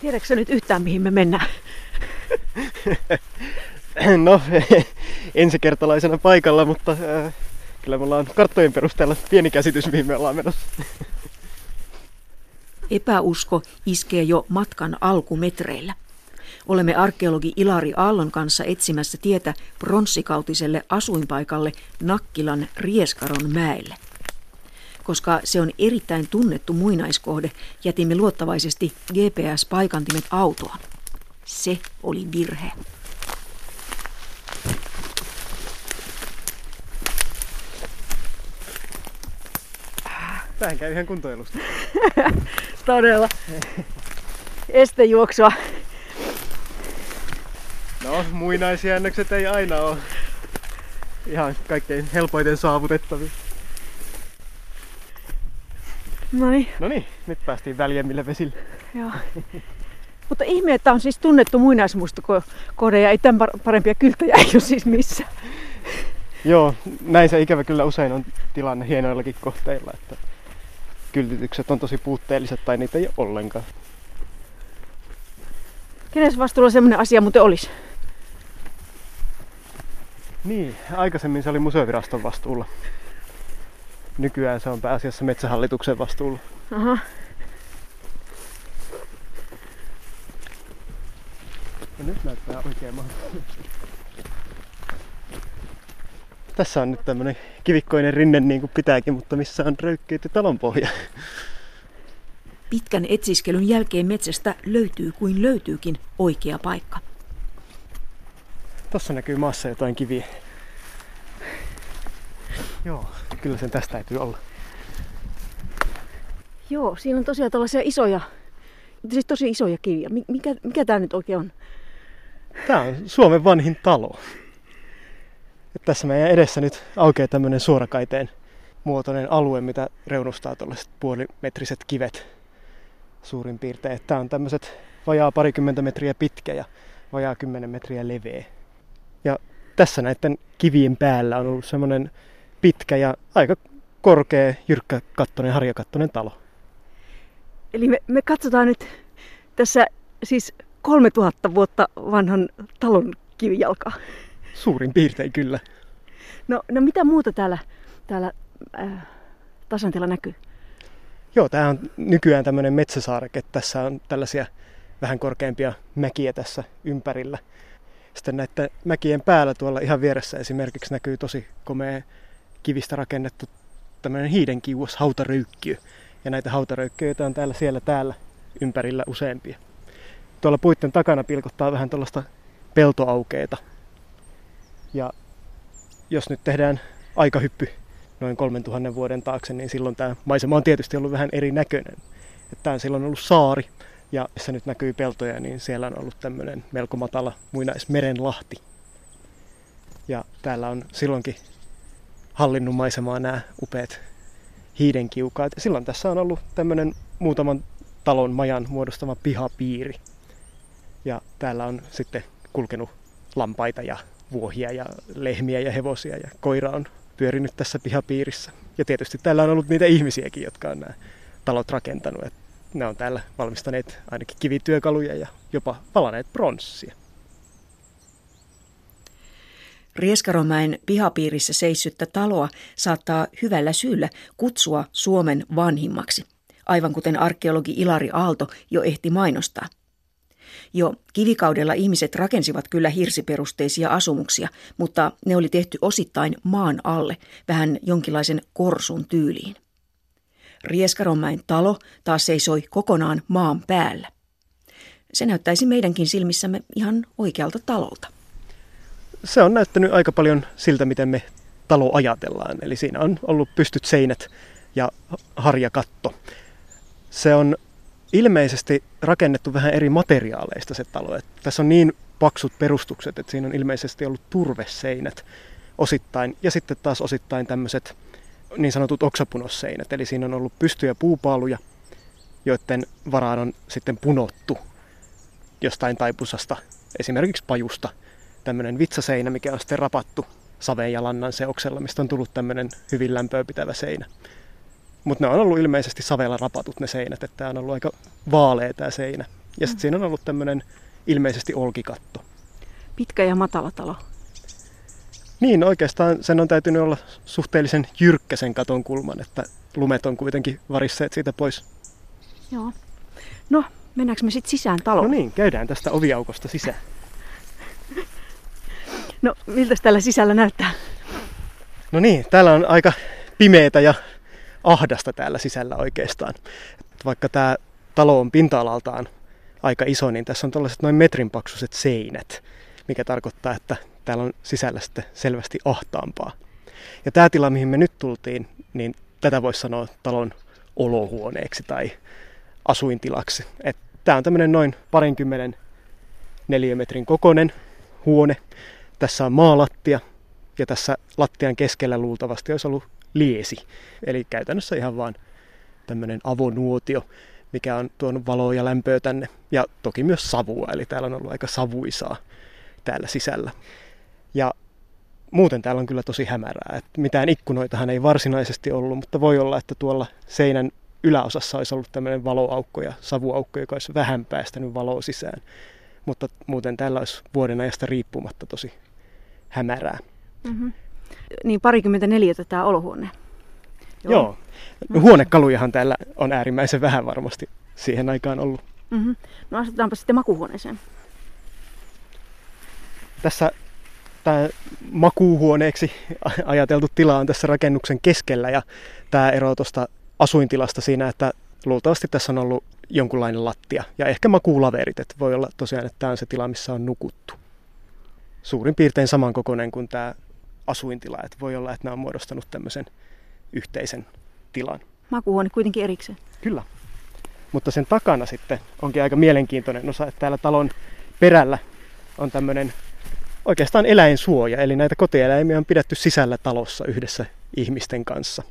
Tiedätkö nyt yhtään, mihin me mennään? No, ensikertalaisena paikalla, mutta äh, kyllä me ollaan karttojen perusteella pieni käsitys, mihin me ollaan menossa. Epäusko iskee jo matkan alkumetreillä. Olemme arkeologi Ilari Aallon kanssa etsimässä tietä pronssikautiselle asuinpaikalle Nakkilan Rieskaron mäelle. Koska se on erittäin tunnettu muinaiskohde, jätimme luottavaisesti GPS-paikantimet autoon. Se oli virhe. Tähän käy ihan kuntoilusta. Todella. Estejuoksua. No, muinaisjäännökset ei aina ole ihan kaikkein helpoiten saavutettavia. No niin, No niin, nyt päästiin väljemmille vesille. joo. Mutta ihme, että on siis tunnettu muinaismuistokohde ja ei tämän par- parempia kylttejä ei ole siis missään. Joo, näin se ikävä kyllä usein on tilanne hienoillakin kohteilla, että kyltitykset on tosi puutteelliset tai niitä ei ole ollenkaan. Kenes vastuulla semmoinen asia muuten olisi? Niin, aikaisemmin se oli museoviraston vastuulla. Nykyään se on pääasiassa metsähallituksen vastuulla. Aha. Ja nyt näyttää oikein mahdolliselta. Tässä on nyt tämmönen kivikkoinen rinne niin kuin pitääkin, mutta missä on röykkyytty talonpohja. Pitkän etsiskelyn jälkeen metsästä löytyy kuin löytyykin oikea paikka. Tossa näkyy maassa jotain kiviä. Joo, kyllä sen tästä täytyy olla. Joo, siinä on tosiaan tällaisia isoja, siis tosi isoja kiviä. Mi- Mikä, mikä tämä nyt oikein on? Tää on Suomen vanhin talo. Et tässä meidän edessä nyt aukeaa tämmönen suorakaiteen muotoinen alue, mitä reunustaa tuollaiset puolimetriset kivet suurin piirtein. Tämä on tämmöiset vajaa parikymmentä metriä pitkä ja vajaa kymmenen metriä leveä. Ja tässä näiden kivien päällä on ollut semmoinen pitkä ja aika korkea, jyrkkäkattoinen, harjakattoinen talo. Eli me, me katsotaan nyt tässä siis 3000 vuotta vanhan talon kivijalkaa. Suurin piirtein kyllä. No, no mitä muuta täällä, täällä äh, tasantilla näkyy? Joo, tämä on nykyään tämmöinen metsäsaareke. Tässä on tällaisia vähän korkeampia mäkiä tässä ympärillä. Sitten näiden mäkien päällä tuolla ihan vieressä esimerkiksi näkyy tosi komea kivistä rakennettu tämmöinen hiidenkiuas hautaröykkiö. Ja näitä hautaröykkiöitä on täällä siellä täällä ympärillä useampia. Tuolla puitten takana pilkottaa vähän tuollaista peltoaukeeta. Ja jos nyt tehdään aikahyppy noin 3000 vuoden taakse, niin silloin tämä maisema on tietysti ollut vähän erinäköinen. Tämä on silloin ollut saari, ja missä nyt näkyy peltoja, niin siellä on ollut tämmöinen melko matala muinaismerenlahti. Ja täällä on silloinkin hallinnut maisemaa nämä upeat hiidenkiukaat. Silloin tässä on ollut tämmöinen muutaman talon majan muodostama pihapiiri. Ja täällä on sitten kulkenut lampaita ja vuohia ja lehmiä ja hevosia ja koira on pyörinyt tässä pihapiirissä. Ja tietysti täällä on ollut niitä ihmisiäkin, jotka on nämä talot rakentanut. Et ne on täällä valmistaneet ainakin kivityökaluja ja jopa valaneet pronssia. Rieskaromäen pihapiirissä seissyttä taloa saattaa hyvällä syyllä kutsua Suomen vanhimmaksi, aivan kuten arkeologi Ilari Aalto jo ehti mainostaa. Jo kivikaudella ihmiset rakensivat kyllä hirsiperusteisia asumuksia, mutta ne oli tehty osittain maan alle, vähän jonkinlaisen korsun tyyliin. Rieskaronmäen talo taas seisoi kokonaan maan päällä. Se näyttäisi meidänkin silmissämme ihan oikealta talolta. Se on näyttänyt aika paljon siltä, miten me talo ajatellaan. Eli siinä on ollut pystyt seinät ja harjakatto. Se on ilmeisesti rakennettu vähän eri materiaaleista se talo. Et tässä on niin paksut perustukset, että siinä on ilmeisesti ollut turveseinät osittain. Ja sitten taas osittain tämmöiset niin sanotut oksapunosseinät. Eli siinä on ollut pystyjä puupaaluja, joiden varaan on sitten punottu jostain taipusasta, esimerkiksi pajusta, tämmöinen vitsaseinä, mikä on sitten rapattu saveen ja lannan seoksella, mistä on tullut tämmöinen hyvin lämpöä pitävä seinä. Mutta ne on ollut ilmeisesti savella rapatut ne seinät, että tämä on ollut aika vaalea tämä seinä. Ja sitten siinä on ollut tämmöinen ilmeisesti olkikatto. Pitkä ja matala talo. Niin, oikeastaan sen on täytynyt olla suhteellisen jyrkkä sen katon kulman, että lumet on kuitenkin varisseet siitä pois. Joo. No, mennäänkö me sitten sisään taloon? No niin, käydään tästä oviaukosta sisään. No, miltä täällä sisällä näyttää? No niin, täällä on aika pimeitä ja ahdasta täällä sisällä oikeastaan. Vaikka tämä talo on pinta-alaltaan aika iso, niin tässä on tällaiset noin metrin paksuiset seinät, mikä tarkoittaa, että täällä on sisällä sitten selvästi ahtaampaa. Ja tämä tila, mihin me nyt tultiin, niin tätä voisi sanoa talon olohuoneeksi tai asuintilaksi. Tämä on tämmöinen noin parinkymmenen neliömetrin kokoinen huone. Tässä on maalattia ja tässä lattian keskellä luultavasti olisi ollut liesi. Eli käytännössä ihan vaan tämmöinen avonuotio, mikä on tuonut valoa ja lämpöä tänne. Ja toki myös savua, eli täällä on ollut aika savuisaa täällä sisällä. Ja muuten täällä on kyllä tosi hämärää. Että mitään ikkunoitahan ei varsinaisesti ollut, mutta voi olla, että tuolla seinän yläosassa olisi ollut tämmöinen valoaukko ja savuaukko, joka olisi vähän päästänyt valoa sisään. Mutta muuten täällä olisi vuoden ajasta riippumatta tosi hämärää. Mm-hmm. Niin parikymmentä neliötä tämä olohuone. Joo. Joo. No, huonekalujahan täällä on äärimmäisen vähän varmasti siihen aikaan ollut. Mm-hmm. No asetaanpa sitten makuuhuoneeseen. Tässä tämä makuuhuoneeksi ajateltu tila on tässä rakennuksen keskellä ja tämä eroaa tuosta asuintilasta siinä, että luultavasti tässä on ollut jonkunlainen lattia ja ehkä makuulaverit, että voi olla tosiaan, että tämä on se tila, missä on nukuttu. Suurin piirtein samankokoinen kuin tämä asuintila, että voi olla, että nämä on muodostanut tämmöisen yhteisen tilan. Makuuhuone kuitenkin erikseen. Kyllä. Mutta sen takana sitten onkin aika mielenkiintoinen osa, että täällä talon perällä on tämmöinen oikeastaan eläinsuoja, eli näitä kotieläimiä on pidetty sisällä talossa yhdessä ihmisten kanssa.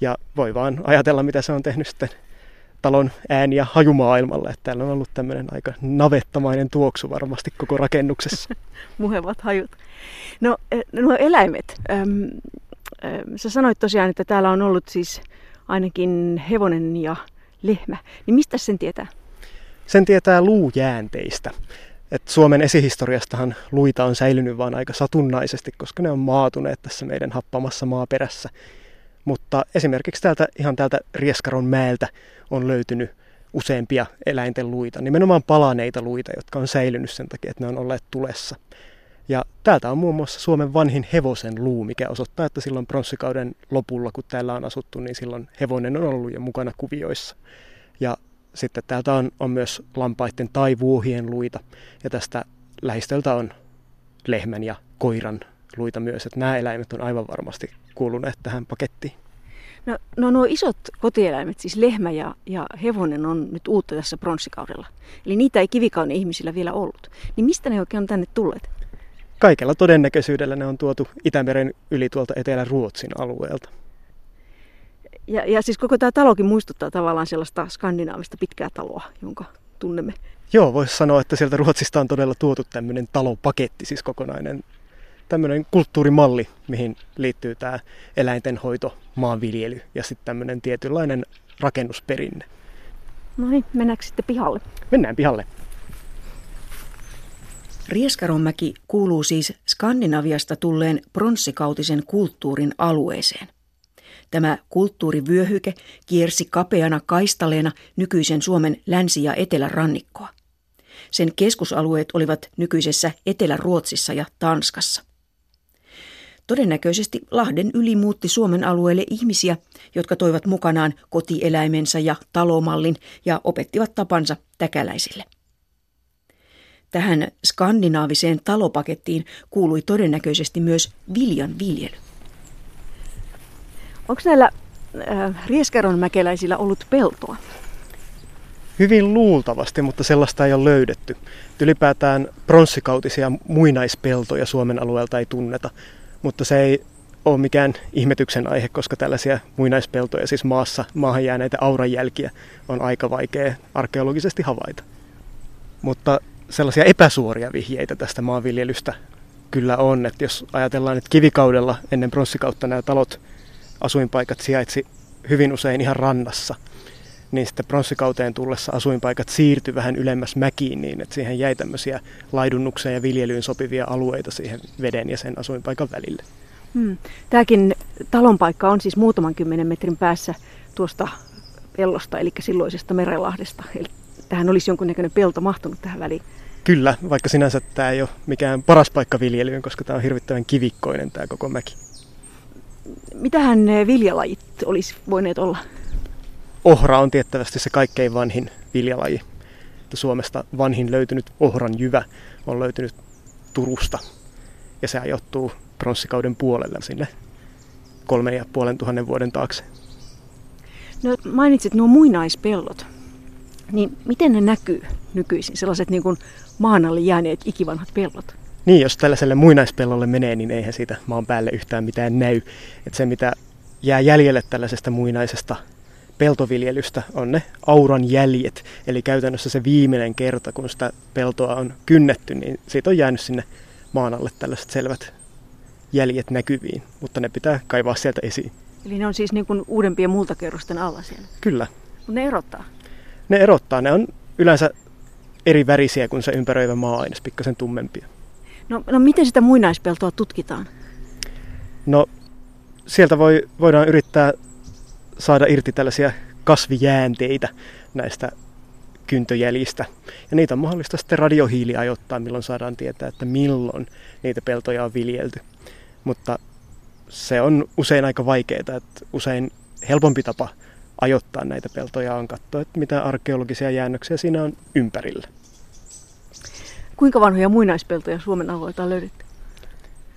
Ja voi vaan ajatella, mitä se on tehnyt sitten talon ääni- ja hajumaailmalle. Että täällä on ollut tämmöinen aika navettamainen tuoksu varmasti koko rakennuksessa. Muhevat hajut. No, e, nuo eläimet. Öm, sä sanoit tosiaan, että täällä on ollut siis ainakin hevonen ja lehmä. Niin mistä sen tietää? Sen tietää luujäänteistä. Et Suomen esihistoriastahan luita on säilynyt vain aika satunnaisesti, koska ne on maatuneet tässä meidän happamassa maaperässä. Mutta esimerkiksi täältä, ihan täältä Rieskaron mäeltä on löytynyt useampia eläinten luita, nimenomaan palaneita luita, jotka on säilynyt sen takia, että ne on olleet tulessa. Ja täältä on muun muassa Suomen vanhin hevosen luu, mikä osoittaa, että silloin pronssikauden lopulla, kun täällä on asuttu, niin silloin hevonen on ollut jo mukana kuvioissa. Ja sitten täältä on, on myös lampaiden tai vuohien luita. Ja tästä lähistöltä on lehmän ja koiran luita myös. Että nämä eläimet on aivan varmasti kuuluneet tähän pakettiin. No, no nuo isot kotieläimet, siis lehmä ja, ja hevonen on nyt uutta tässä pronssikaudella. Eli niitä ei kivikauden ihmisillä vielä ollut. Niin mistä ne oikein on tänne tulleet? Kaikella todennäköisyydellä ne on tuotu Itämeren yli tuolta Etelä-Ruotsin alueelta. Ja, ja siis koko tämä talokin muistuttaa tavallaan sellaista skandinaavista pitkää taloa, jonka tunnemme. Joo, voisi sanoa, että sieltä Ruotsista on todella tuotu tämmöinen talopaketti, siis kokonainen tämmöinen kulttuurimalli, mihin liittyy tämä eläintenhoito, maanviljely ja sitten tämmöinen tietynlainen rakennusperinne. No niin, mennäänkö sitten pihalle? Mennään pihalle. Rieskaronmäki kuuluu siis Skandinaviasta tulleen pronssikautisen kulttuurin alueeseen. Tämä kulttuurivyöhyke kiersi kapeana kaistaleena nykyisen Suomen länsi- ja etelärannikkoa. Sen keskusalueet olivat nykyisessä Etelä-Ruotsissa ja Tanskassa. Todennäköisesti Lahden yli muutti Suomen alueelle ihmisiä, jotka toivat mukanaan kotieläimensä ja talomallin ja opettivat tapansa täkäläisille. Tähän skandinaaviseen talopakettiin kuului todennäköisesti myös viljan viljely. Onko näillä äh, Rieskaronmäkeläisillä ollut peltoa? Hyvin luultavasti, mutta sellaista ei ole löydetty. Ylipäätään pronssikautisia muinaispeltoja Suomen alueelta ei tunneta, mutta se ei ole mikään ihmetyksen aihe, koska tällaisia muinaispeltoja, siis maassa maahan jääneitä auranjälkiä, on aika vaikea arkeologisesti havaita. Mutta sellaisia epäsuoria vihjeitä tästä maanviljelystä kyllä on, että jos ajatellaan, että kivikaudella ennen pronssikautta nämä talot, asuinpaikat sijaitsi hyvin usein ihan rannassa, niin sitten pronssikauteen tullessa asuinpaikat siirtyi vähän ylemmäs mäkiin niin, että siihen jäi tämmöisiä laidunnukseen ja viljelyyn sopivia alueita siihen veden ja sen asuinpaikan välille. Hmm. Tämäkin talonpaikka on siis muutaman kymmenen metrin päässä tuosta pellosta, eli silloisesta Merenlahdesta. Eli tähän olisi jonkunnäköinen pelto mahtunut tähän väliin. Kyllä, vaikka sinänsä tämä ei ole mikään paras paikka viljelyyn, koska tämä on hirvittävän kivikkoinen tämä koko mäki. Mitähän viljalajit olisi voineet olla? Ohra on tiettävästi se kaikkein vanhin viljalaji. Suomesta vanhin löytynyt ohran jyvä on löytynyt Turusta. Ja se ajoittuu pronssikauden puolelle sinne kolmen ja puolen tuhannen vuoden taakse. No mainitsit nuo muinaispellot. Niin miten ne näkyy nykyisin, sellaiset niin kuin maan alle jääneet ikivanhat pellot? Niin, jos tällaiselle muinaispellolle menee, niin eihän siitä maan päälle yhtään mitään näy. Että se, mitä jää jäljelle tällaisesta muinaisesta peltoviljelystä, on ne auran jäljet. Eli käytännössä se viimeinen kerta, kun sitä peltoa on kynnetty, niin siitä on jäänyt sinne maan alle tällaiset selvät jäljet näkyviin, mutta ne pitää kaivaa sieltä esiin. Eli ne on siis niin kuin uudempien multakerrosten alla siellä? Kyllä. Mutta ne erottaa? Ne erottaa. Ne on yleensä eri värisiä kuin se ympäröivä maa-aines, pikkasen tummempia. No, no miten sitä muinaispeltoa tutkitaan? No sieltä voi, voidaan yrittää saada irti tällaisia kasvijäänteitä näistä kyntöjäljistä. Ja niitä on mahdollista sitten radiohiili ajoittaa, milloin saadaan tietää, että milloin niitä peltoja on viljelty. Mutta se on usein aika vaikeaa, että usein helpompi tapa ajoittaa näitä peltoja on katsoa, että mitä arkeologisia jäännöksiä siinä on ympärillä. Kuinka vanhoja muinaispeltoja Suomen alueelta on löydetty?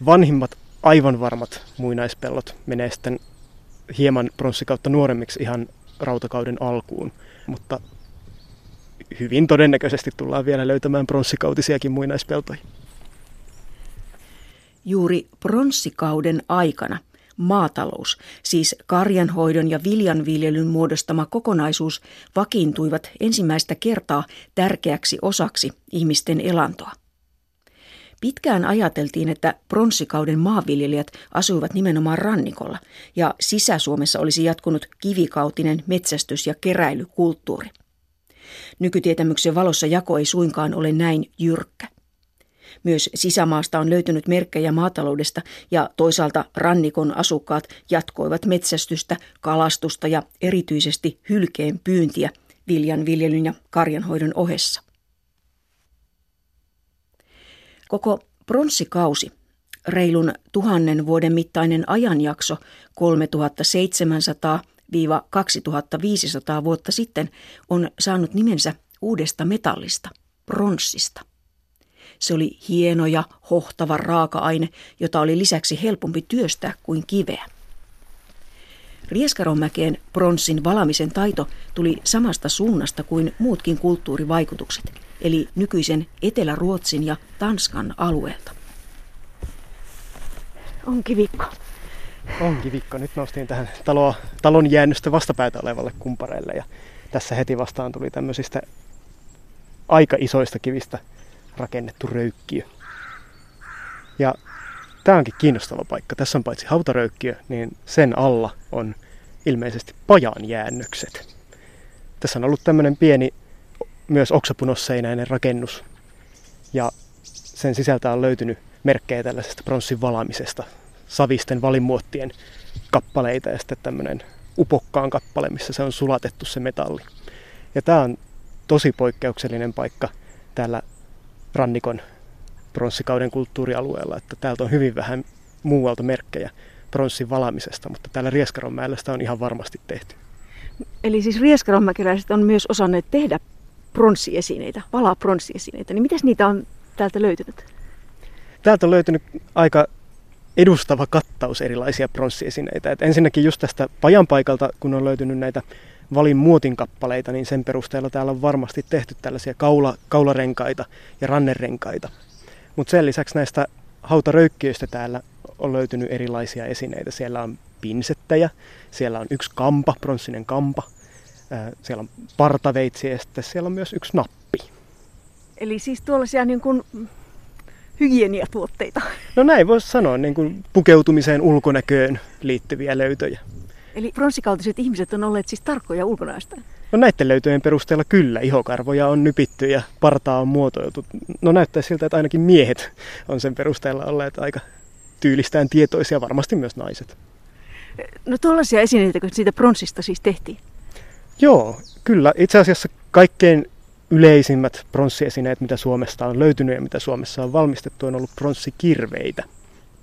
Vanhimmat aivan varmat muinaispellot menee sitten hieman pronssikautta nuoremmiksi ihan rautakauden alkuun, mutta hyvin todennäköisesti tullaan vielä löytämään pronssikautisiakin muinaispeltoja. Juuri pronssikauden aikana maatalous, siis karjanhoidon ja viljanviljelyn muodostama kokonaisuus, vakiintuivat ensimmäistä kertaa tärkeäksi osaksi ihmisten elantoa. Pitkään ajateltiin, että pronssikauden maanviljelijät asuivat nimenomaan rannikolla ja Sisä-Suomessa olisi jatkunut kivikautinen metsästys- ja keräilykulttuuri. Nykytietämyksen valossa jako ei suinkaan ole näin jyrkkä. Myös sisämaasta on löytynyt merkkejä maataloudesta ja toisaalta rannikon asukkaat jatkoivat metsästystä, kalastusta ja erityisesti hylkeen pyyntiä viljan viljelyn ja karjanhoidon ohessa. Koko pronssikausi, reilun tuhannen vuoden mittainen ajanjakso 3700 2500 vuotta sitten on saanut nimensä uudesta metallista, pronssista. Se oli hieno ja hohtava raaka-aine, jota oli lisäksi helpompi työstää kuin kiveä. Rieskaronmäkeen pronssin valamisen taito tuli samasta suunnasta kuin muutkin kulttuurivaikutukset, eli nykyisen Etelä-Ruotsin ja Tanskan alueelta. On kivikko. On kivikko. Nyt noustiin tähän talo, talon jäännöstä vastapäätä olevalle kumpareille ja tässä heti vastaan tuli tämmöisistä aika isoista kivistä rakennettu röykkiö. Ja tämä onkin kiinnostava paikka. Tässä on paitsi hautaröykkiö, niin sen alla on ilmeisesti pajan jäännökset. Tässä on ollut tämmöinen pieni, myös oksapunosseinäinen rakennus. Ja sen sisältä on löytynyt merkkejä tällaisesta pronssin valamisesta. Savisten valimuottien kappaleita ja sitten tämmöinen upokkaan kappale, missä se on sulatettu se metalli. Ja tämä on tosi poikkeuksellinen paikka täällä rannikon pronssikauden kulttuurialueella, että täältä on hyvin vähän muualta merkkejä pronssin valamisesta, mutta täällä Rieskaronmäellä sitä on ihan varmasti tehty. Eli siis Rieskaronmäkeläiset on myös osanneet tehdä pronssiesineitä, valaa pronssiesineitä, niin mitäs niitä on täältä löytynyt? Täältä on löytynyt aika edustava kattaus erilaisia pronssiesineitä. Et ensinnäkin just tästä pajan paikalta, kun on löytynyt näitä valin muotin kappaleita, niin sen perusteella täällä on varmasti tehty tällaisia kaula, kaularenkaita ja rannerenkaita. Mutta sen lisäksi näistä hautaröykkiöistä täällä on löytynyt erilaisia esineitä. Siellä on pinsettäjä, siellä on yksi kampa, pronssinen kampa, siellä on partaveitsi ja sitten siellä on myös yksi nappi. Eli siis tuollaisia niin kuin hygieniatuotteita. No näin voisi sanoa, niin kuin pukeutumiseen ulkonäköön liittyviä löytöjä. Eli pronssikautiset ihmiset on olleet siis tarkkoja ulkonaista? No näiden löytöjen perusteella kyllä. Ihokarvoja on nypitty ja partaa on muotoiltu. No näyttää siltä, että ainakin miehet on sen perusteella olleet aika tyylistään tietoisia, varmasti myös naiset. No tuollaisia esineitä, kun siitä pronssista siis tehtiin? Joo, kyllä. Itse asiassa kaikkein yleisimmät pronssiesineet, mitä Suomesta on löytynyt ja mitä Suomessa on valmistettu, on ollut pronssikirveitä.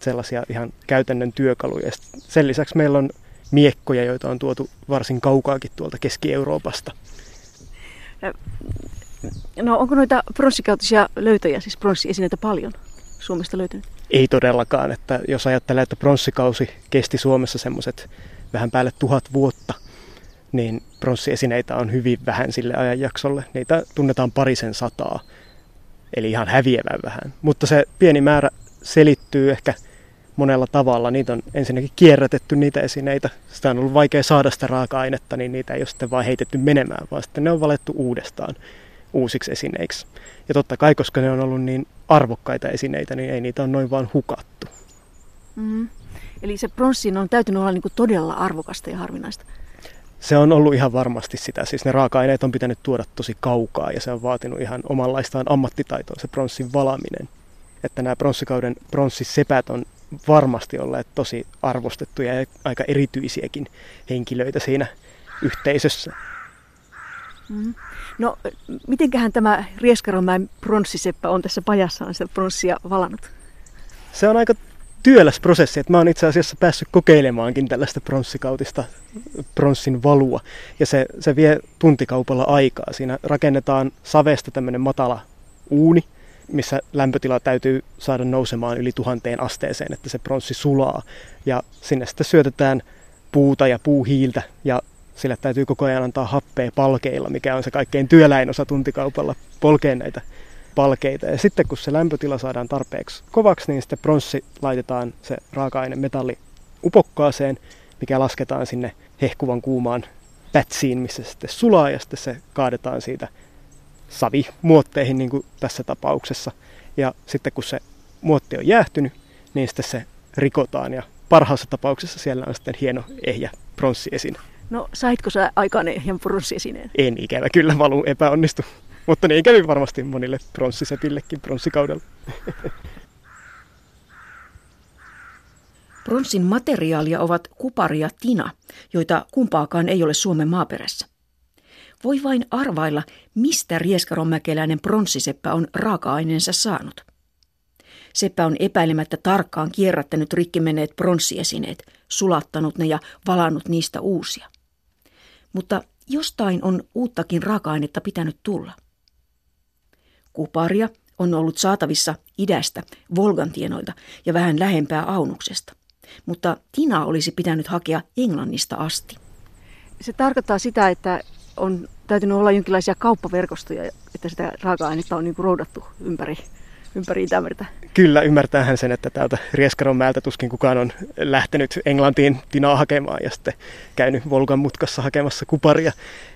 Sellaisia ihan käytännön työkaluja. Sen lisäksi meillä on miekkoja, joita on tuotu varsin kaukaakin tuolta Keski-Euroopasta. No onko noita pronssikautisia löytöjä, siis pronssiesineitä paljon Suomesta löytynyt? Ei todellakaan. Että jos ajattelee, että pronssikausi kesti Suomessa semmoiset vähän päälle tuhat vuotta, niin pronssiesineitä on hyvin vähän sille ajanjaksolle. Niitä tunnetaan parisen sataa, eli ihan häviävän vähän. Mutta se pieni määrä selittyy ehkä monella tavalla. Niitä on ensinnäkin kierrätetty niitä esineitä. Sitä on ollut vaikea saada sitä raaka-ainetta, niin niitä ei ole sitten vain heitetty menemään, vaan sitten ne on valettu uudestaan uusiksi esineiksi. Ja totta kai, koska ne on ollut niin arvokkaita esineitä, niin ei niitä ole noin vaan hukattu. Mm. Eli se pronssin on täytynyt olla niin todella arvokasta ja harvinaista. Se on ollut ihan varmasti sitä. Siis ne raaka-aineet on pitänyt tuoda tosi kaukaa ja se on vaatinut ihan omanlaistaan ammattitaitoa se pronssin valaminen. Että nämä pronssikauden pronssisepät on varmasti olleet tosi arvostettuja ja aika erityisiäkin henkilöitä siinä yhteisössä. Mm. No, mitenköhän tämä Rieskaromäen pronssiseppä on tässä pajassaan sitä pronssia valannut? Se on aika työläs prosessi, että mä oon itse asiassa päässyt kokeilemaankin tällaista pronssikautista pronssin valua. Ja se, se vie tuntikaupalla aikaa. Siinä rakennetaan savesta tämmöinen matala uuni, missä lämpötila täytyy saada nousemaan yli tuhanteen asteeseen, että se pronssi sulaa. Ja sinne sitten syötetään puuta ja puuhiiltä ja sille täytyy koko ajan antaa happea palkeilla, mikä on se kaikkein työläin osa tuntikaupalla, polkea näitä palkeita. Ja sitten kun se lämpötila saadaan tarpeeksi kovaksi, niin sitten pronssi laitetaan se raaka-aine metalli upokkaaseen, mikä lasketaan sinne hehkuvan kuumaan pätsiin, missä se sitten sulaa ja sitten se kaadetaan siitä savimuotteihin niin kuin tässä tapauksessa. Ja sitten kun se muotti on jäähtynyt, niin sitten se rikotaan ja parhaassa tapauksessa siellä on sitten hieno ehjä pronssiesine. No saitko sä aikaan ehjän pronssiesineen? En ikävä kyllä valu epäonnistu. Mutta niin kävi varmasti monille pronssisepillekin pronssikaudella. Pronssin materiaalia ovat kupari ja tina, joita kumpaakaan ei ole Suomen maaperässä. Voi vain arvailla, mistä rieskaronmäkeläinen pronssiseppä on raaka-aineensa saanut. Seppä on epäilemättä tarkkaan kierrättänyt rikkimenneet pronssiesineet, sulattanut ne ja valannut niistä uusia. Mutta jostain on uuttakin raaka-ainetta pitänyt tulla. Kuparia on ollut saatavissa idästä, Volgantienoilta ja vähän lähempää Aunuksesta. Mutta Tina olisi pitänyt hakea Englannista asti. Se tarkoittaa sitä, että on täytynyt olla jonkinlaisia kauppaverkostoja, että sitä raaka-ainetta on niin roudattu ympäri ympäri Itämertä. Kyllä, ymmärtäähän sen, että täältä Rieskaronmäeltä tuskin kukaan on lähtenyt Englantiin tinaa hakemaan ja sitten käynyt Volgan mutkassa hakemassa kuparia.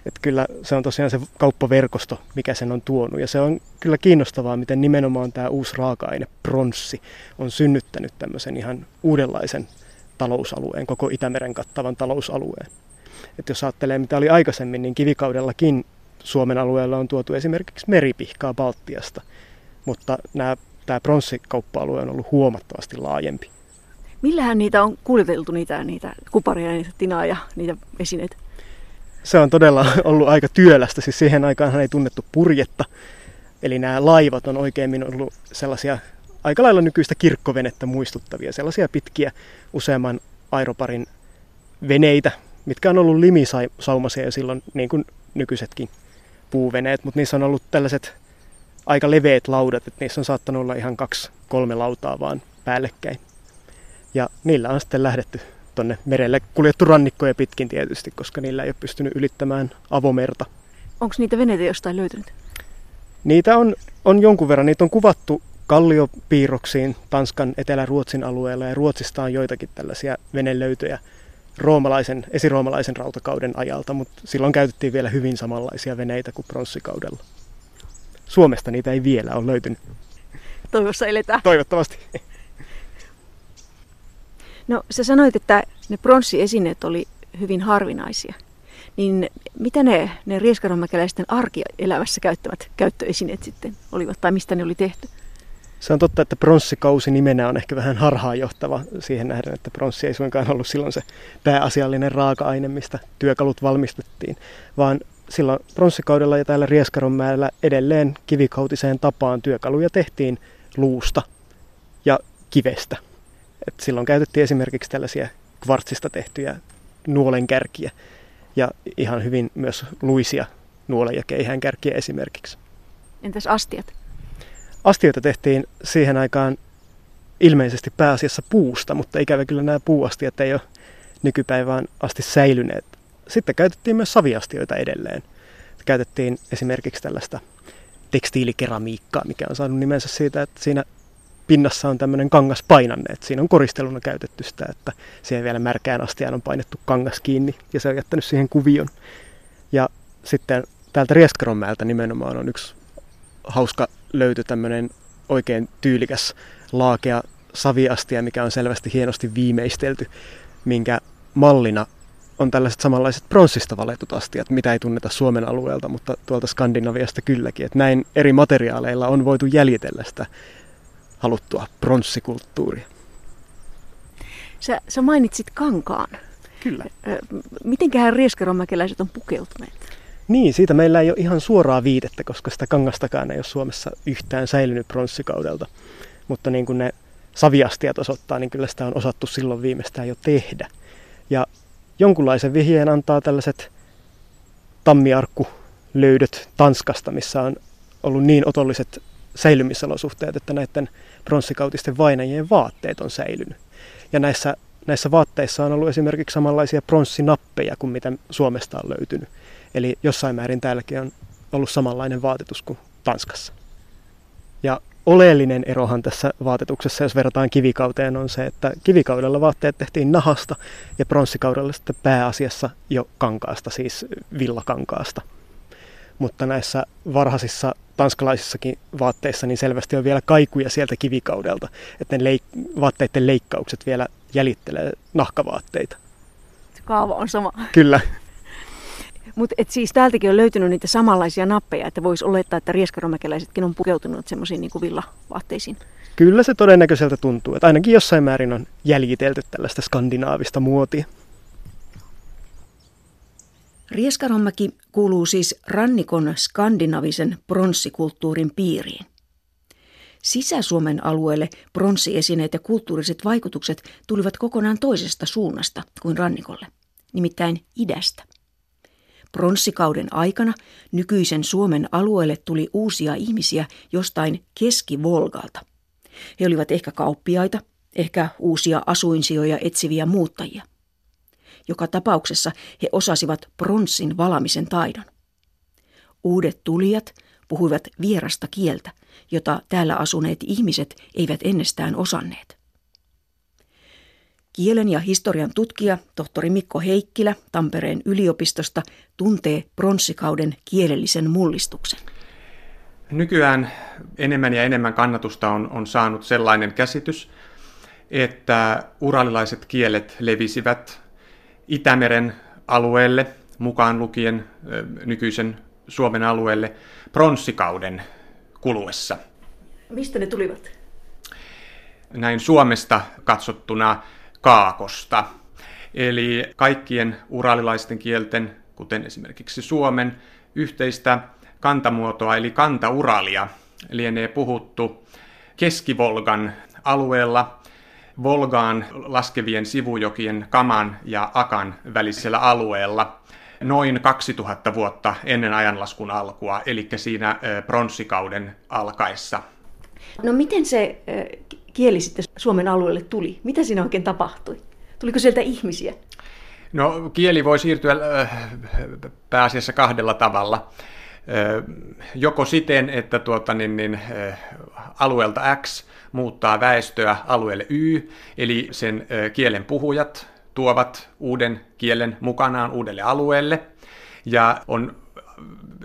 Että kyllä se on tosiaan se kauppaverkosto, mikä sen on tuonut. Ja se on kyllä kiinnostavaa, miten nimenomaan tämä uusi raaka-aine, pronssi, on synnyttänyt tämmöisen ihan uudenlaisen talousalueen, koko Itämeren kattavan talousalueen. Että jos ajattelee, mitä oli aikaisemmin, niin kivikaudellakin Suomen alueella on tuotu esimerkiksi meripihkaa Baltiasta – mutta nämä, tämä pronssikauppa-alue on ollut huomattavasti laajempi. Millähän niitä on kuljeteltu, niitä, niitä kuparia, niitä tinaa ja niitä esineitä? Se on todella ollut aika työlästä, siis siihen aikaan ei tunnettu purjetta. Eli nämä laivat on oikeimmin ollut sellaisia aika lailla nykyistä kirkkovenettä muistuttavia, sellaisia pitkiä useamman aeroparin veneitä, mitkä on ollut limisaumaisia silloin niin kuin nykyisetkin puuveneet, mutta niissä on ollut tällaiset aika leveät laudat, että niissä on saattanut olla ihan kaksi, kolme lautaa vaan päällekkäin. Ja niillä on sitten lähdetty tonne merelle, kuljettu rannikkoja pitkin tietysti, koska niillä ei ole pystynyt ylittämään avomerta. Onko niitä veneitä jostain löytynyt? Niitä on, on jonkun verran. Niitä on kuvattu kalliopiirroksiin Tanskan etelä-Ruotsin alueella ja Ruotsista on joitakin tällaisia venelöytöjä roomalaisen, esiroomalaisen rautakauden ajalta, mutta silloin käytettiin vielä hyvin samanlaisia veneitä kuin pronssikaudella. Suomesta niitä ei vielä ole löytynyt. Toivossa eletään. Toivottavasti. No sä sanoit, että ne pronssiesineet oli hyvin harvinaisia. Niin mitä ne, ne rieskaronmäkeläisten arkielämässä käyttämät käyttöesineet sitten olivat, tai mistä ne oli tehty? Se on totta, että pronssikausi nimenä on ehkä vähän harhaanjohtava siihen nähden, että pronssi ei suinkaan ollut silloin se pääasiallinen raaka-aine, mistä työkalut valmistettiin, vaan silloin pronssikaudella ja täällä Rieskaronmäellä edelleen kivikautiseen tapaan työkaluja tehtiin luusta ja kivestä. Et silloin käytettiin esimerkiksi tällaisia kvartsista tehtyjä nuolenkärkiä ja ihan hyvin myös luisia nuolen- ja keihäänkärkiä esimerkiksi. Entäs astiat? Astioita tehtiin siihen aikaan ilmeisesti pääasiassa puusta, mutta ikävä kyllä nämä puuastiat ei ole nykypäivään asti säilyneet. Sitten käytettiin myös saviastioita edelleen. Käytettiin esimerkiksi tällaista tekstiilikeramiikkaa, mikä on saanut nimensä siitä, että siinä pinnassa on tämmöinen kangaspainanne, että siinä on koristeluna käytetty sitä, että siihen vielä märkään astiaan on painettu kangas kiinni ja se on jättänyt siihen kuvion. Ja sitten täältä Rieskaronmäeltä nimenomaan on yksi hauska löyty tämmöinen oikein tyylikäs laakea saviastia, mikä on selvästi hienosti viimeistelty, minkä mallina on tällaiset samanlaiset pronssista valetut astiat, mitä ei tunneta Suomen alueelta, mutta tuolta Skandinaviasta kylläkin. Että näin eri materiaaleilla on voitu jäljitellä sitä haluttua pronssikulttuuria. Sä, sä mainitsit kankaan. Kyllä. Mitenköhän rieskaronmäkeläiset on pukeutuneet? Niin, siitä meillä ei ole ihan suoraa viitettä, koska sitä kangastakaan ei ole Suomessa yhtään säilynyt pronssikaudelta. Mutta niin kuin ne saviastiat osoittaa, niin kyllä sitä on osattu silloin viimeistään jo tehdä. Ja jonkunlaisen vihjeen antaa tällaiset tammiarkkulöydöt Tanskasta, missä on ollut niin otolliset säilymisolosuhteet, että näiden pronssikautisten vainajien vaatteet on säilynyt. Ja näissä, näissä vaatteissa on ollut esimerkiksi samanlaisia pronssinappeja kuin mitä Suomesta on löytynyt. Eli jossain määrin täälläkin on ollut samanlainen vaatetus kuin Tanskassa. Ja oleellinen erohan tässä vaatetuksessa, jos verrataan kivikauteen, on se, että kivikaudella vaatteet tehtiin nahasta ja pronssikaudella sitten pääasiassa jo kankaasta, siis villakankaasta. Mutta näissä varhaisissa tanskalaisissakin vaatteissa niin selvästi on vielä kaikuja sieltä kivikaudelta, että ne leik- vaatteiden leikkaukset vielä jäljittelee nahkavaatteita. Kaava on sama. Kyllä. Mutta siis täältäkin on löytynyt niitä samanlaisia nappeja, että voisi olettaa, että rieskaromäkeläisetkin on pukeutunut semmoisiin niin villavaatteisiin. Kyllä se todennäköiseltä tuntuu, että ainakin jossain määrin on jäljitelty tällaista skandinaavista muotia. Rieskaronmäki kuuluu siis rannikon skandinavisen pronssikulttuurin piiriin. Sisä-Suomen alueelle pronssiesineet ja kulttuuriset vaikutukset tulivat kokonaan toisesta suunnasta kuin rannikolle, nimittäin idästä. Pronssikauden aikana nykyisen Suomen alueelle tuli uusia ihmisiä jostain Keski-Volgalta. He olivat ehkä kauppiaita, ehkä uusia asuinsijoja etsiviä muuttajia. Joka tapauksessa he osasivat pronssin valamisen taidon. Uudet tulijat puhuivat vierasta kieltä, jota täällä asuneet ihmiset eivät ennestään osanneet. Kielen ja historian tutkija tohtori Mikko Heikkilä Tampereen yliopistosta tuntee pronssikauden kielellisen mullistuksen. Nykyään enemmän ja enemmän kannatusta on, on saanut sellainen käsitys, että uralilaiset kielet levisivät Itämeren alueelle, mukaan lukien nykyisen Suomen alueelle, pronssikauden kuluessa. Mistä ne tulivat? Näin Suomesta katsottuna kaakosta. Eli kaikkien uralilaisten kielten, kuten esimerkiksi suomen, yhteistä kantamuotoa eli kantauralia lienee puhuttu Keskivolgan alueella Volgaan laskevien sivujokien Kaman ja Akan välisellä alueella noin 2000 vuotta ennen ajanlaskun alkua, eli siinä pronssikauden alkaessa. No miten se kieli sitten Suomen alueelle tuli? Mitä siinä oikein tapahtui? Tuliko sieltä ihmisiä? No kieli voi siirtyä pääasiassa kahdella tavalla. Joko siten, että tuota, niin, niin, alueelta X muuttaa väestöä alueelle Y, eli sen kielen puhujat tuovat uuden kielen mukanaan uudelle alueelle, ja on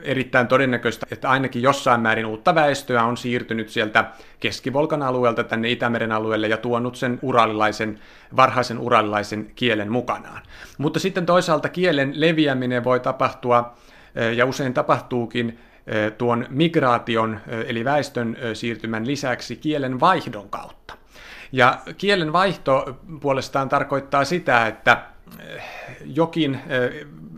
erittäin todennäköistä, että ainakin jossain määrin uutta väestöä on siirtynyt sieltä Keskivolkan alueelta tänne Itämeren alueelle ja tuonut sen uralilaisen, varhaisen uralilaisen kielen mukanaan. Mutta sitten toisaalta kielen leviäminen voi tapahtua, ja usein tapahtuukin, tuon migraation eli väestön siirtymän lisäksi kielen vaihdon kautta. Ja kielen vaihto puolestaan tarkoittaa sitä, että jokin,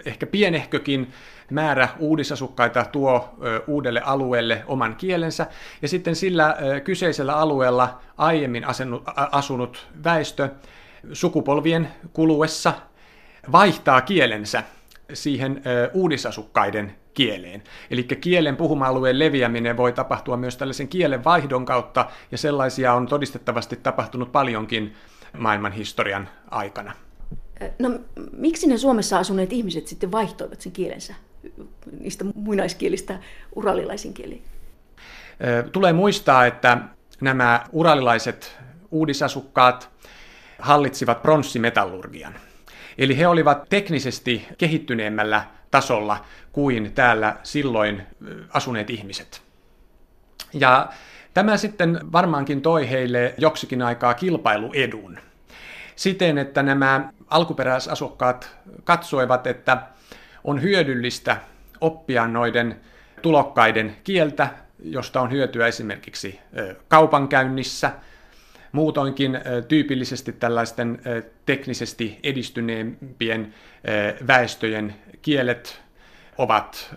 ehkä pienehkökin määrä uudisasukkaita tuo uudelle alueelle oman kielensä, ja sitten sillä kyseisellä alueella aiemmin asunut väestö sukupolvien kuluessa vaihtaa kielensä siihen uudisasukkaiden kieleen. Eli kielen puhuma-alueen leviäminen voi tapahtua myös tällaisen kielen vaihdon kautta, ja sellaisia on todistettavasti tapahtunut paljonkin maailman historian aikana. No miksi ne Suomessa asuneet ihmiset sitten vaihtoivat sen kielensä niistä muinaiskielistä uralilaisiin kieliin? Tulee muistaa, että nämä uralilaiset uudisasukkaat hallitsivat pronssimetallurgian. Eli he olivat teknisesti kehittyneemmällä tasolla kuin täällä silloin asuneet ihmiset. Ja tämä sitten varmaankin toi heille joksikin aikaa kilpailuedun. Siten, että nämä alkuperäisasukkaat katsoivat, että on hyödyllistä oppia noiden tulokkaiden kieltä, josta on hyötyä esimerkiksi kaupankäynnissä – Muutoinkin tyypillisesti tällaisten teknisesti edistyneempien väestöjen kielet ovat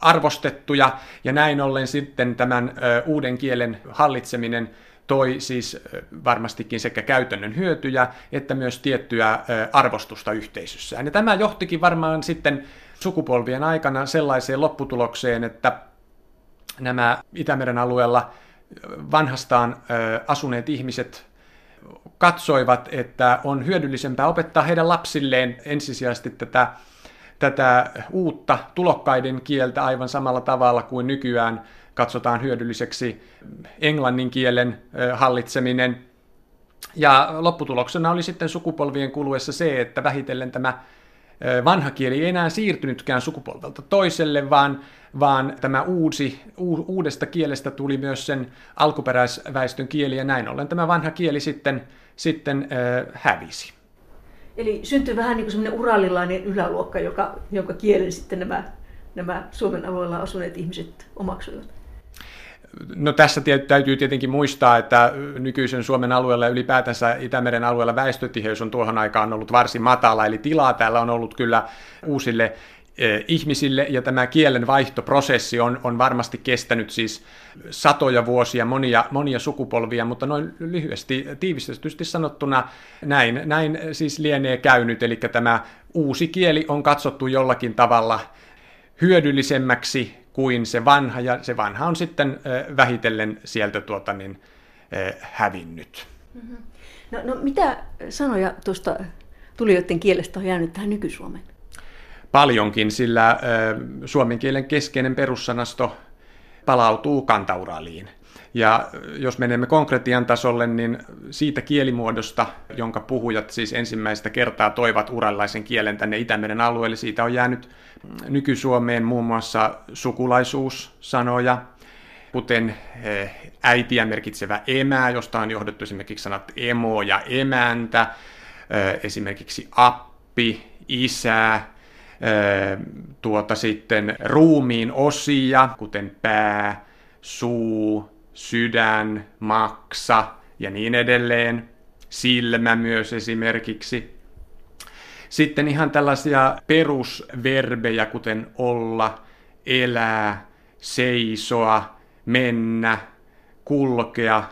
arvostettuja, ja näin ollen sitten tämän uuden kielen hallitseminen toi siis varmastikin sekä käytännön hyötyjä että myös tiettyä arvostusta yhteisössään. Ja tämä johtikin varmaan sitten sukupolvien aikana sellaiseen lopputulokseen, että nämä Itämeren alueella vanhastaan asuneet ihmiset katsoivat, että on hyödyllisempää opettaa heidän lapsilleen ensisijaisesti tätä, tätä uutta tulokkaiden kieltä aivan samalla tavalla kuin nykyään katsotaan hyödylliseksi englannin kielen hallitseminen. Ja lopputuloksena oli sitten sukupolvien kuluessa se, että vähitellen tämä vanha kieli ei enää siirtynytkään sukupolvelta toiselle, vaan, vaan tämä uusi, uudesta kielestä tuli myös sen alkuperäisväestön kieli, ja näin ollen tämä vanha kieli sitten, sitten äh, hävisi. Eli syntyi vähän niin kuin semmoinen uralilainen yläluokka, joka, jonka kielen sitten nämä, nämä Suomen alueella asuneet ihmiset omaksuivat. No tässä täytyy tietenkin muistaa, että nykyisen Suomen alueella ja ylipäätänsä Itämeren alueella väestötiheys on tuohon aikaan ollut varsin matala, eli tilaa täällä on ollut kyllä uusille eh, ihmisille, ja tämä kielen vaihtoprosessi on, on varmasti kestänyt siis satoja vuosia, monia, monia sukupolvia, mutta noin lyhyesti, tiivistetysti sanottuna näin, näin siis lienee käynyt, eli tämä uusi kieli on katsottu jollakin tavalla hyödyllisemmäksi kuin se vanha, ja se vanha on sitten vähitellen sieltä tuota, niin, hävinnyt. Mm-hmm. No, no mitä sanoja tuosta tulijoiden kielestä on jäänyt tähän nyky-Suomeen? Paljonkin, sillä suomen kielen keskeinen perussanasto palautuu kantauraliin. Ja jos menemme konkretian tasolle, niin siitä kielimuodosta, jonka puhujat siis ensimmäistä kertaa toivat uralaisen kielen tänne Itämeren alueelle, siitä on jäänyt nyky-Suomeen muun muassa sukulaisuussanoja, kuten eh, äitiä merkitsevä emää, josta on johdettu esimerkiksi sanat emo ja emäntä, eh, esimerkiksi appi, isä, eh, tuota sitten ruumiin osia, kuten pää, suu, sydän, maksa ja niin edelleen. Silmä myös esimerkiksi. Sitten ihan tällaisia perusverbejä, kuten olla, elää, seisoa, mennä, kulkea,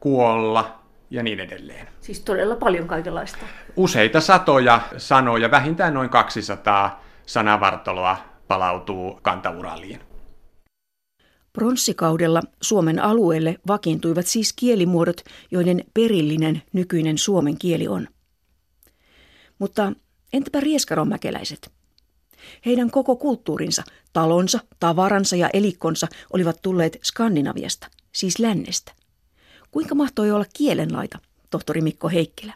kuolla ja niin edelleen. Siis todella paljon kaikenlaista. Useita satoja sanoja, vähintään noin 200 sanavartaloa palautuu kantauraliin. Pronssikaudella Suomen alueelle vakiintuivat siis kielimuodot, joiden perillinen nykyinen suomen kieli on. Mutta entäpä rieskaronmäkeläiset? Heidän koko kulttuurinsa, talonsa, tavaransa ja elikkonsa olivat tulleet Skandinaviasta, siis lännestä. Kuinka mahtoi olla kielenlaita, tohtori Mikko Heikkilä?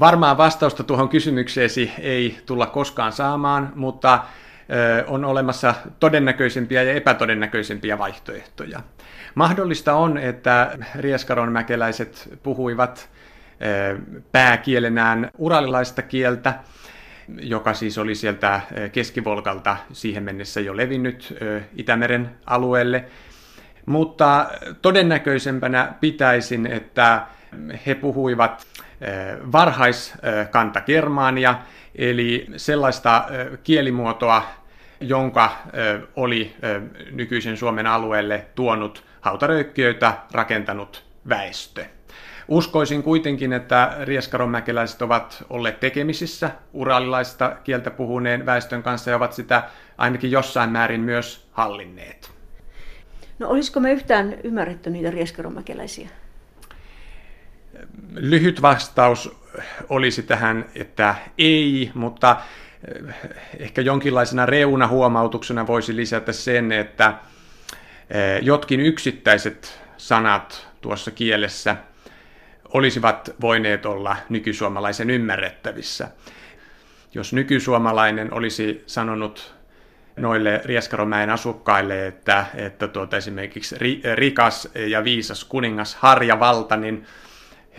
Varmaan vastausta tuohon kysymykseesi ei tulla koskaan saamaan, mutta on olemassa todennäköisempiä ja epätodennäköisempiä vaihtoehtoja. Mahdollista on, että rieskaronmäkeläiset puhuivat pääkielenään uralilaista kieltä, joka siis oli sieltä keskivolkalta siihen mennessä jo levinnyt Itämeren alueelle. Mutta todennäköisempänä pitäisin, että he puhuivat varhaiskantagermaania, eli sellaista kielimuotoa, jonka oli nykyisen Suomen alueelle tuonut hautaröykkiöitä rakentanut väestö. Uskoisin kuitenkin, että rieskaronmäkeläiset ovat olleet tekemisissä uralilaista kieltä puhuneen väestön kanssa ja ovat sitä ainakin jossain määrin myös hallinneet. No olisiko me yhtään ymmärretty niitä rieskaronmäkeläisiä? Lyhyt vastaus olisi tähän, että ei, mutta ehkä jonkinlaisena reunahuomautuksena voisi lisätä sen, että eh, jotkin yksittäiset sanat tuossa kielessä olisivat voineet olla nykysuomalaisen ymmärrettävissä. Jos nykysuomalainen olisi sanonut noille Rieskaromäen asukkaille, että, että tuota, esimerkiksi rikas ja viisas kuningas Harjavalta, niin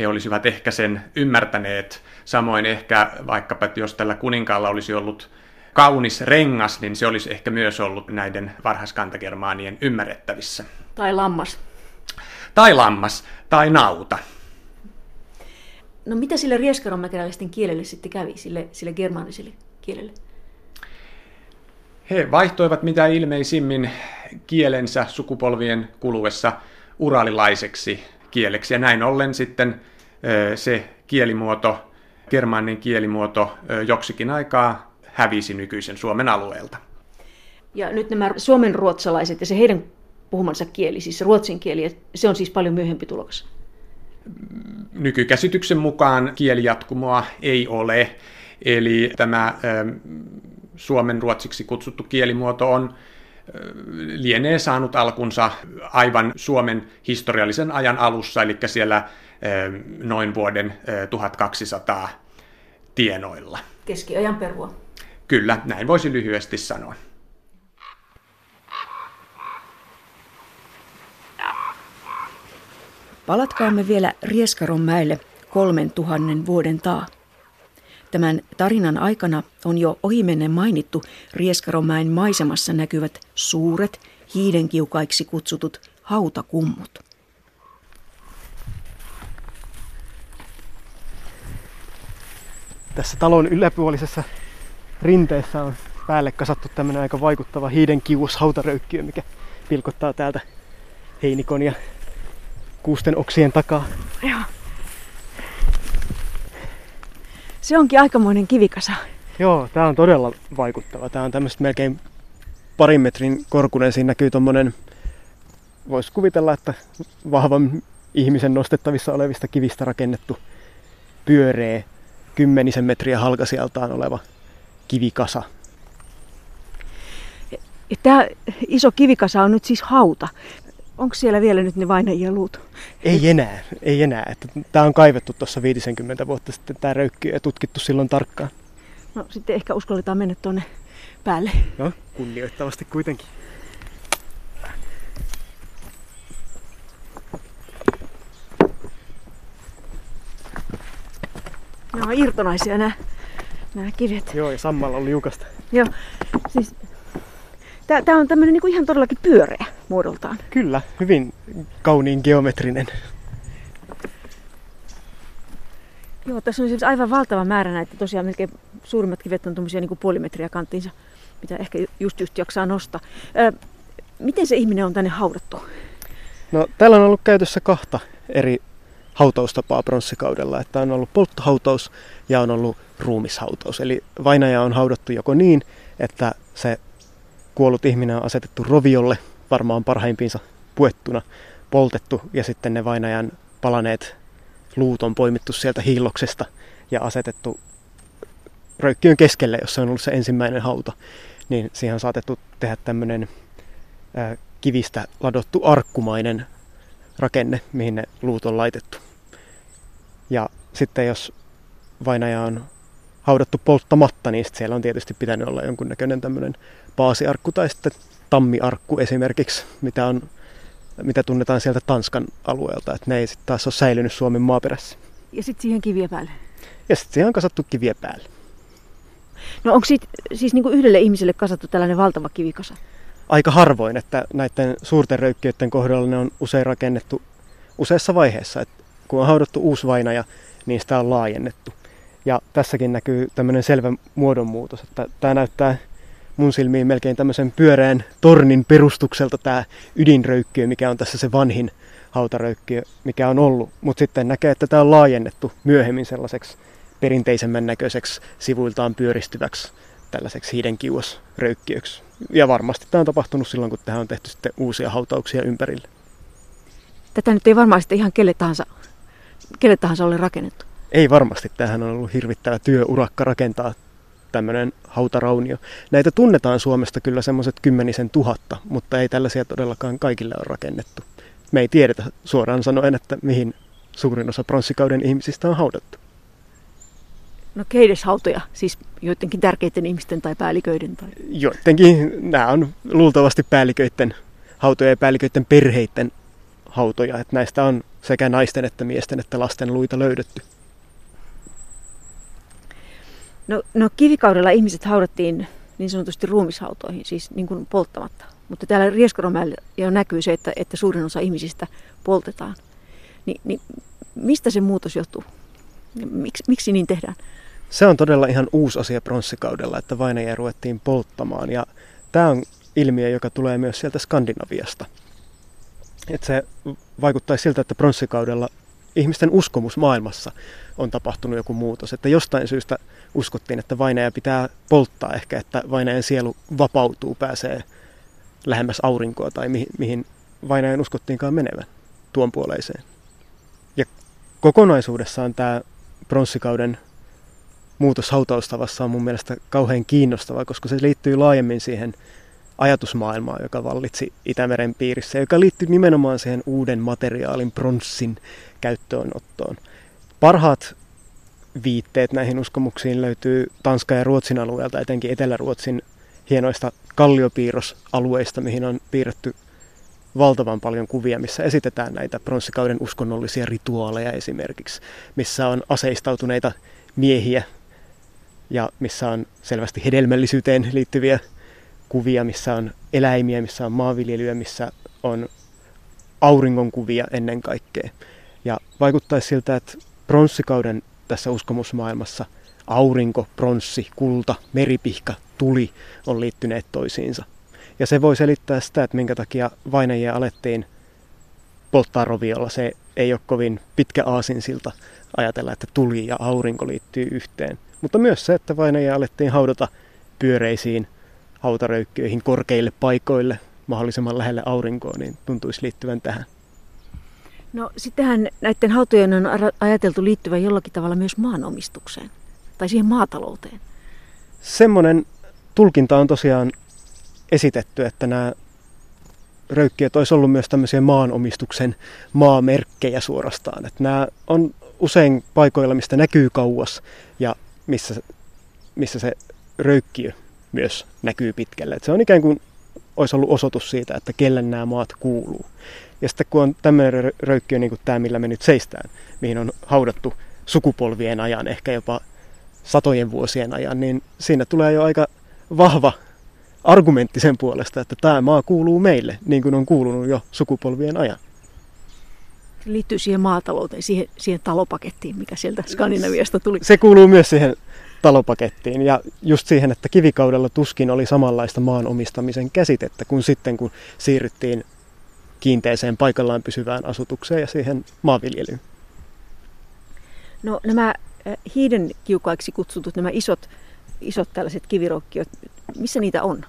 he olisivat ehkä sen ymmärtäneet. Samoin ehkä vaikkapa, että jos tällä kuninkaalla olisi ollut kaunis rengas, niin se olisi ehkä myös ollut näiden varhaiskantagermaanien ymmärrettävissä. Tai lammas. Tai lammas, tai nauta. No mitä sille rieskaronmäkeläisten kielelle sitten kävi, sille, sille germaaniselle kielelle? He vaihtoivat mitä ilmeisimmin kielensä sukupolvien kuluessa uralilaiseksi kieleksi. Ja näin ollen sitten se kielimuoto, germanin kielimuoto, joksikin aikaa hävisi nykyisen Suomen alueelta. Ja nyt nämä suomen ruotsalaiset ja se heidän puhumansa kieli, siis ruotsin kieli, se on siis paljon myöhempi tulokas. Nykykäsityksen mukaan kielijatkumoa ei ole, eli tämä suomen ruotsiksi kutsuttu kielimuoto on lienee saanut alkunsa aivan Suomen historiallisen ajan alussa, eli siellä noin vuoden 1200 tienoilla. Keskiajan perua. Kyllä, näin voisi lyhyesti sanoa. Palatkaamme vielä Rieskaron mäelle kolmen tuhannen vuoden taa. Tämän tarinan aikana on jo ohimennen mainittu Rieskaromäen maisemassa näkyvät suuret, hiidenkiukaiksi kutsutut hautakummut. Tässä talon yläpuolisessa rinteessä on päälle kasattu tämmöinen aika vaikuttava hiidenkiuos hautaröykkiö, mikä pilkottaa täältä heinikon ja kuusten oksien takaa. Joo. Se onkin aikamoinen kivikasa. Joo, tää on todella vaikuttava. Tää on tämmöistä melkein parin metrin korkunen. Siinä näkyy tommonen, voisi kuvitella, että vahvan ihmisen nostettavissa olevista kivistä rakennettu pyöreä kymmenisen metriä halkasijaltaan oleva kivikasa. Tämä iso kivikasa on nyt siis hauta. Onko siellä vielä nyt ne vainajien luut? Ei enää, ei enää. Tämä on kaivettu tuossa 50 vuotta sitten tämä röykky ja tutkittu silloin tarkkaan. No sitten ehkä uskalletaan mennä tuonne päälle. No, kunnioittavasti kuitenkin. Nämä on irtonaisia nämä, nämä kivet. Joo, ja sammalla on liukasta. Joo, siis Tämä on tämmöinen niin ihan todellakin pyöreä muodoltaan. Kyllä, hyvin kauniin geometrinen. Joo, tässä on siis aivan valtava määrä näitä. Tosiaan melkein suurimmat kivet on tuommoisia niin puoli metriä kanttiinsa, mitä ehkä just just jaksaa nostaa. Ö, miten se ihminen on tänne haudattu? No, täällä on ollut käytössä kahta eri hautaustapaa pronssikaudella. Että on ollut polttohautaus ja on ollut ruumishautaus. Eli vainaja on haudattu joko niin, että se kuollut ihminen on asetettu roviolle, varmaan parhaimpiinsa puettuna, poltettu ja sitten ne vainajan palaneet luut on poimittu sieltä hiilloksesta ja asetettu röykkiön keskelle, jossa on ollut se ensimmäinen hauta, niin siihen on saatettu tehdä tämmöinen kivistä ladottu arkkumainen rakenne, mihin ne luut on laitettu. Ja sitten jos vainaja on haudattu polttamatta, niin siellä on tietysti pitänyt olla jonkunnäköinen tämmöinen paasiarkku tai sitten tammiarkku esimerkiksi, mitä, on, mitä tunnetaan sieltä Tanskan alueelta. Että ne ei sitten taas ole säilynyt Suomen maaperässä. Ja sitten siihen kiviä päälle? Ja sitten siihen on kasattu kiviä päälle. No onko siitä, siis niin kuin yhdelle ihmiselle kasattu tällainen valtava kivikasa? Aika harvoin, että näiden suurten röykkiöiden kohdalla ne on usein rakennettu useassa vaiheessa. Että kun on haudattu uusi vainaja, niin sitä on laajennettu. Ja tässäkin näkyy tämmöinen selvä muodonmuutos, että tämä näyttää mun silmiin melkein tämmöisen pyöreän tornin perustukselta tämä ydinröykkiö, mikä on tässä se vanhin hautaröykkiö, mikä on ollut. Mutta sitten näkee, että tämä on laajennettu myöhemmin sellaiseksi perinteisemmän näköiseksi sivuiltaan pyöristyväksi tällaiseksi hiidenkiuasröykkiöksi. Ja varmasti tämä on tapahtunut silloin, kun tähän on tehty sitten uusia hautauksia ympärille. Tätä nyt ei varmaan sitten ihan kelle tahansa, kelle tahansa ole rakennettu. Ei varmasti. Tähän on ollut hirvittävä työurakka rakentaa tämmöinen hautaraunio. Näitä tunnetaan Suomesta kyllä semmoiset kymmenisen tuhatta, mutta ei tällaisia todellakaan kaikille ole rakennettu. Me ei tiedetä suoraan sanoen, että mihin suurin osa pronssikauden ihmisistä on haudattu. No keides hautoja, siis joidenkin tärkeiden ihmisten tai päälliköiden? Tai... Joidenkin, nämä on luultavasti päälliköiden hautoja ja päälliköiden perheiden hautoja. Että näistä on sekä naisten että miesten että lasten luita löydetty. No, no kivikaudella ihmiset haudattiin niin sanotusti ruumishautoihin, siis niin kuin polttamatta. Mutta täällä Rieskaromäellä jo näkyy se, että, että suurin osa ihmisistä poltetaan. Ni, niin mistä se muutos johtuu? Miks, miksi niin tehdään? Se on todella ihan uusi asia pronssikaudella, että vainajia ruvettiin polttamaan. Ja tämä on ilmiö, joka tulee myös sieltä Skandinaviasta. Et se vaikuttaisi siltä, että pronssikaudella ihmisten uskomus maailmassa on tapahtunut joku muutos. Että jostain syystä uskottiin, että vainaja pitää polttaa ehkä, että vainajan sielu vapautuu, pääsee lähemmäs aurinkoa tai mihin, mihin vainajan uskottiinkaan menevän tuon puoleiseen. Ja kokonaisuudessaan tämä pronssikauden muutos hautaustavassa on mun mielestä kauhean kiinnostava, koska se liittyy laajemmin siihen ajatusmaailmaan, joka vallitsi Itämeren piirissä, joka liittyy nimenomaan siihen uuden materiaalin pronssin käyttöönottoon. Parhaat viitteet näihin uskomuksiin löytyy Tanskan ja Ruotsin alueelta, etenkin Etelä-Ruotsin hienoista kalliopiirrosalueista, mihin on piirretty valtavan paljon kuvia, missä esitetään näitä pronssikauden uskonnollisia rituaaleja esimerkiksi, missä on aseistautuneita miehiä ja missä on selvästi hedelmällisyyteen liittyviä kuvia, missä on eläimiä, missä on maanviljelyä, missä on auringonkuvia ennen kaikkea. Ja vaikuttaisi siltä, että pronssikauden tässä uskomusmaailmassa aurinko, pronssi, kulta, meripihka, tuli on liittyneet toisiinsa. Ja se voi selittää sitä, että minkä takia vainajia alettiin polttaa roviolla. Se ei ole kovin pitkä aasinsilta ajatella, että tuli ja aurinko liittyy yhteen. Mutta myös se, että vainajia alettiin haudata pyöreisiin hautaröykkiöihin korkeille paikoille mahdollisimman lähelle aurinkoa, niin tuntuisi liittyvän tähän. No sittenhän näiden hautojen on ajateltu liittyvän jollakin tavalla myös maanomistukseen tai siihen maatalouteen. Semmoinen tulkinta on tosiaan esitetty, että nämä röykkiöt olisi ollut myös tämmöisiä maanomistuksen maamerkkejä suorastaan. Että nämä on usein paikoilla, mistä näkyy kauas ja missä, missä se röykkiö myös näkyy pitkälle. Että se on ikään kuin olisi ollut osoitus siitä, että kelle nämä maat kuuluu. Ja sitten kun on tämmöinen röykkiö niin kuin tämä, millä me nyt seistään, mihin on haudattu sukupolvien ajan, ehkä jopa satojen vuosien ajan, niin siinä tulee jo aika vahva argumentti sen puolesta, että tämä maa kuuluu meille, niin kuin on kuulunut jo sukupolvien ajan. Se liittyy siihen maatalouteen, siihen, siihen talopakettiin, mikä sieltä Skandinaviasta tuli. Se kuuluu myös siihen talopakettiin ja just siihen, että kivikaudella tuskin oli samanlaista maan omistamisen käsitettä kuin sitten, kun siirryttiin kiinteeseen paikallaan pysyvään asutukseen ja siihen maanviljelyyn. No nämä eh, hiiden kiukaiksi kutsutut, nämä isot, isot tällaiset kivirokkiot, missä niitä on?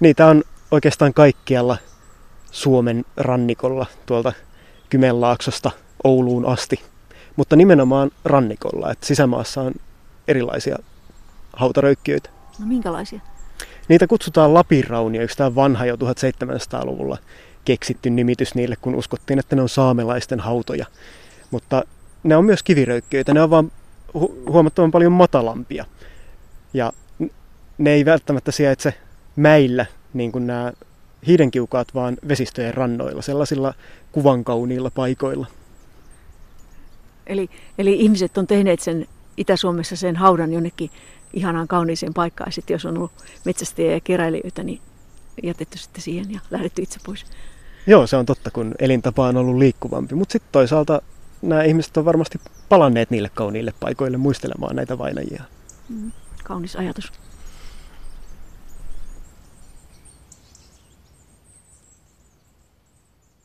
Niitä on oikeastaan kaikkialla Suomen rannikolla, tuolta Kymenlaaksosta Ouluun asti, mutta nimenomaan rannikolla. että sisämaassa on erilaisia hautaröykkiöitä. No minkälaisia? Niitä kutsutaan Lapinraunioiksi. Tämä on vanha jo 1700-luvulla keksitty nimitys niille, kun uskottiin, että ne on saamelaisten hautoja. Mutta ne on myös kiviröykkiöitä. Ne on vain hu- huomattavan paljon matalampia. Ja ne ei välttämättä sijaitse mäillä, niin kuin nämä hiidenkiukaat, vaan vesistöjen rannoilla, sellaisilla kuvankauniilla paikoilla. Eli, eli ihmiset on tehneet sen Itä-Suomessa sen haudan jonnekin ihanaan kauniiseen paikkaan. Sitten jos on ollut metsästäjiä ja keräilijöitä, niin jätetty sitten siihen ja lähdetty itse pois. Joo, se on totta, kun elintapa on ollut liikkuvampi. Mutta sitten toisaalta nämä ihmiset on varmasti palanneet niille kauniille paikoille muistelemaan näitä vainajia. Mm, kaunis ajatus.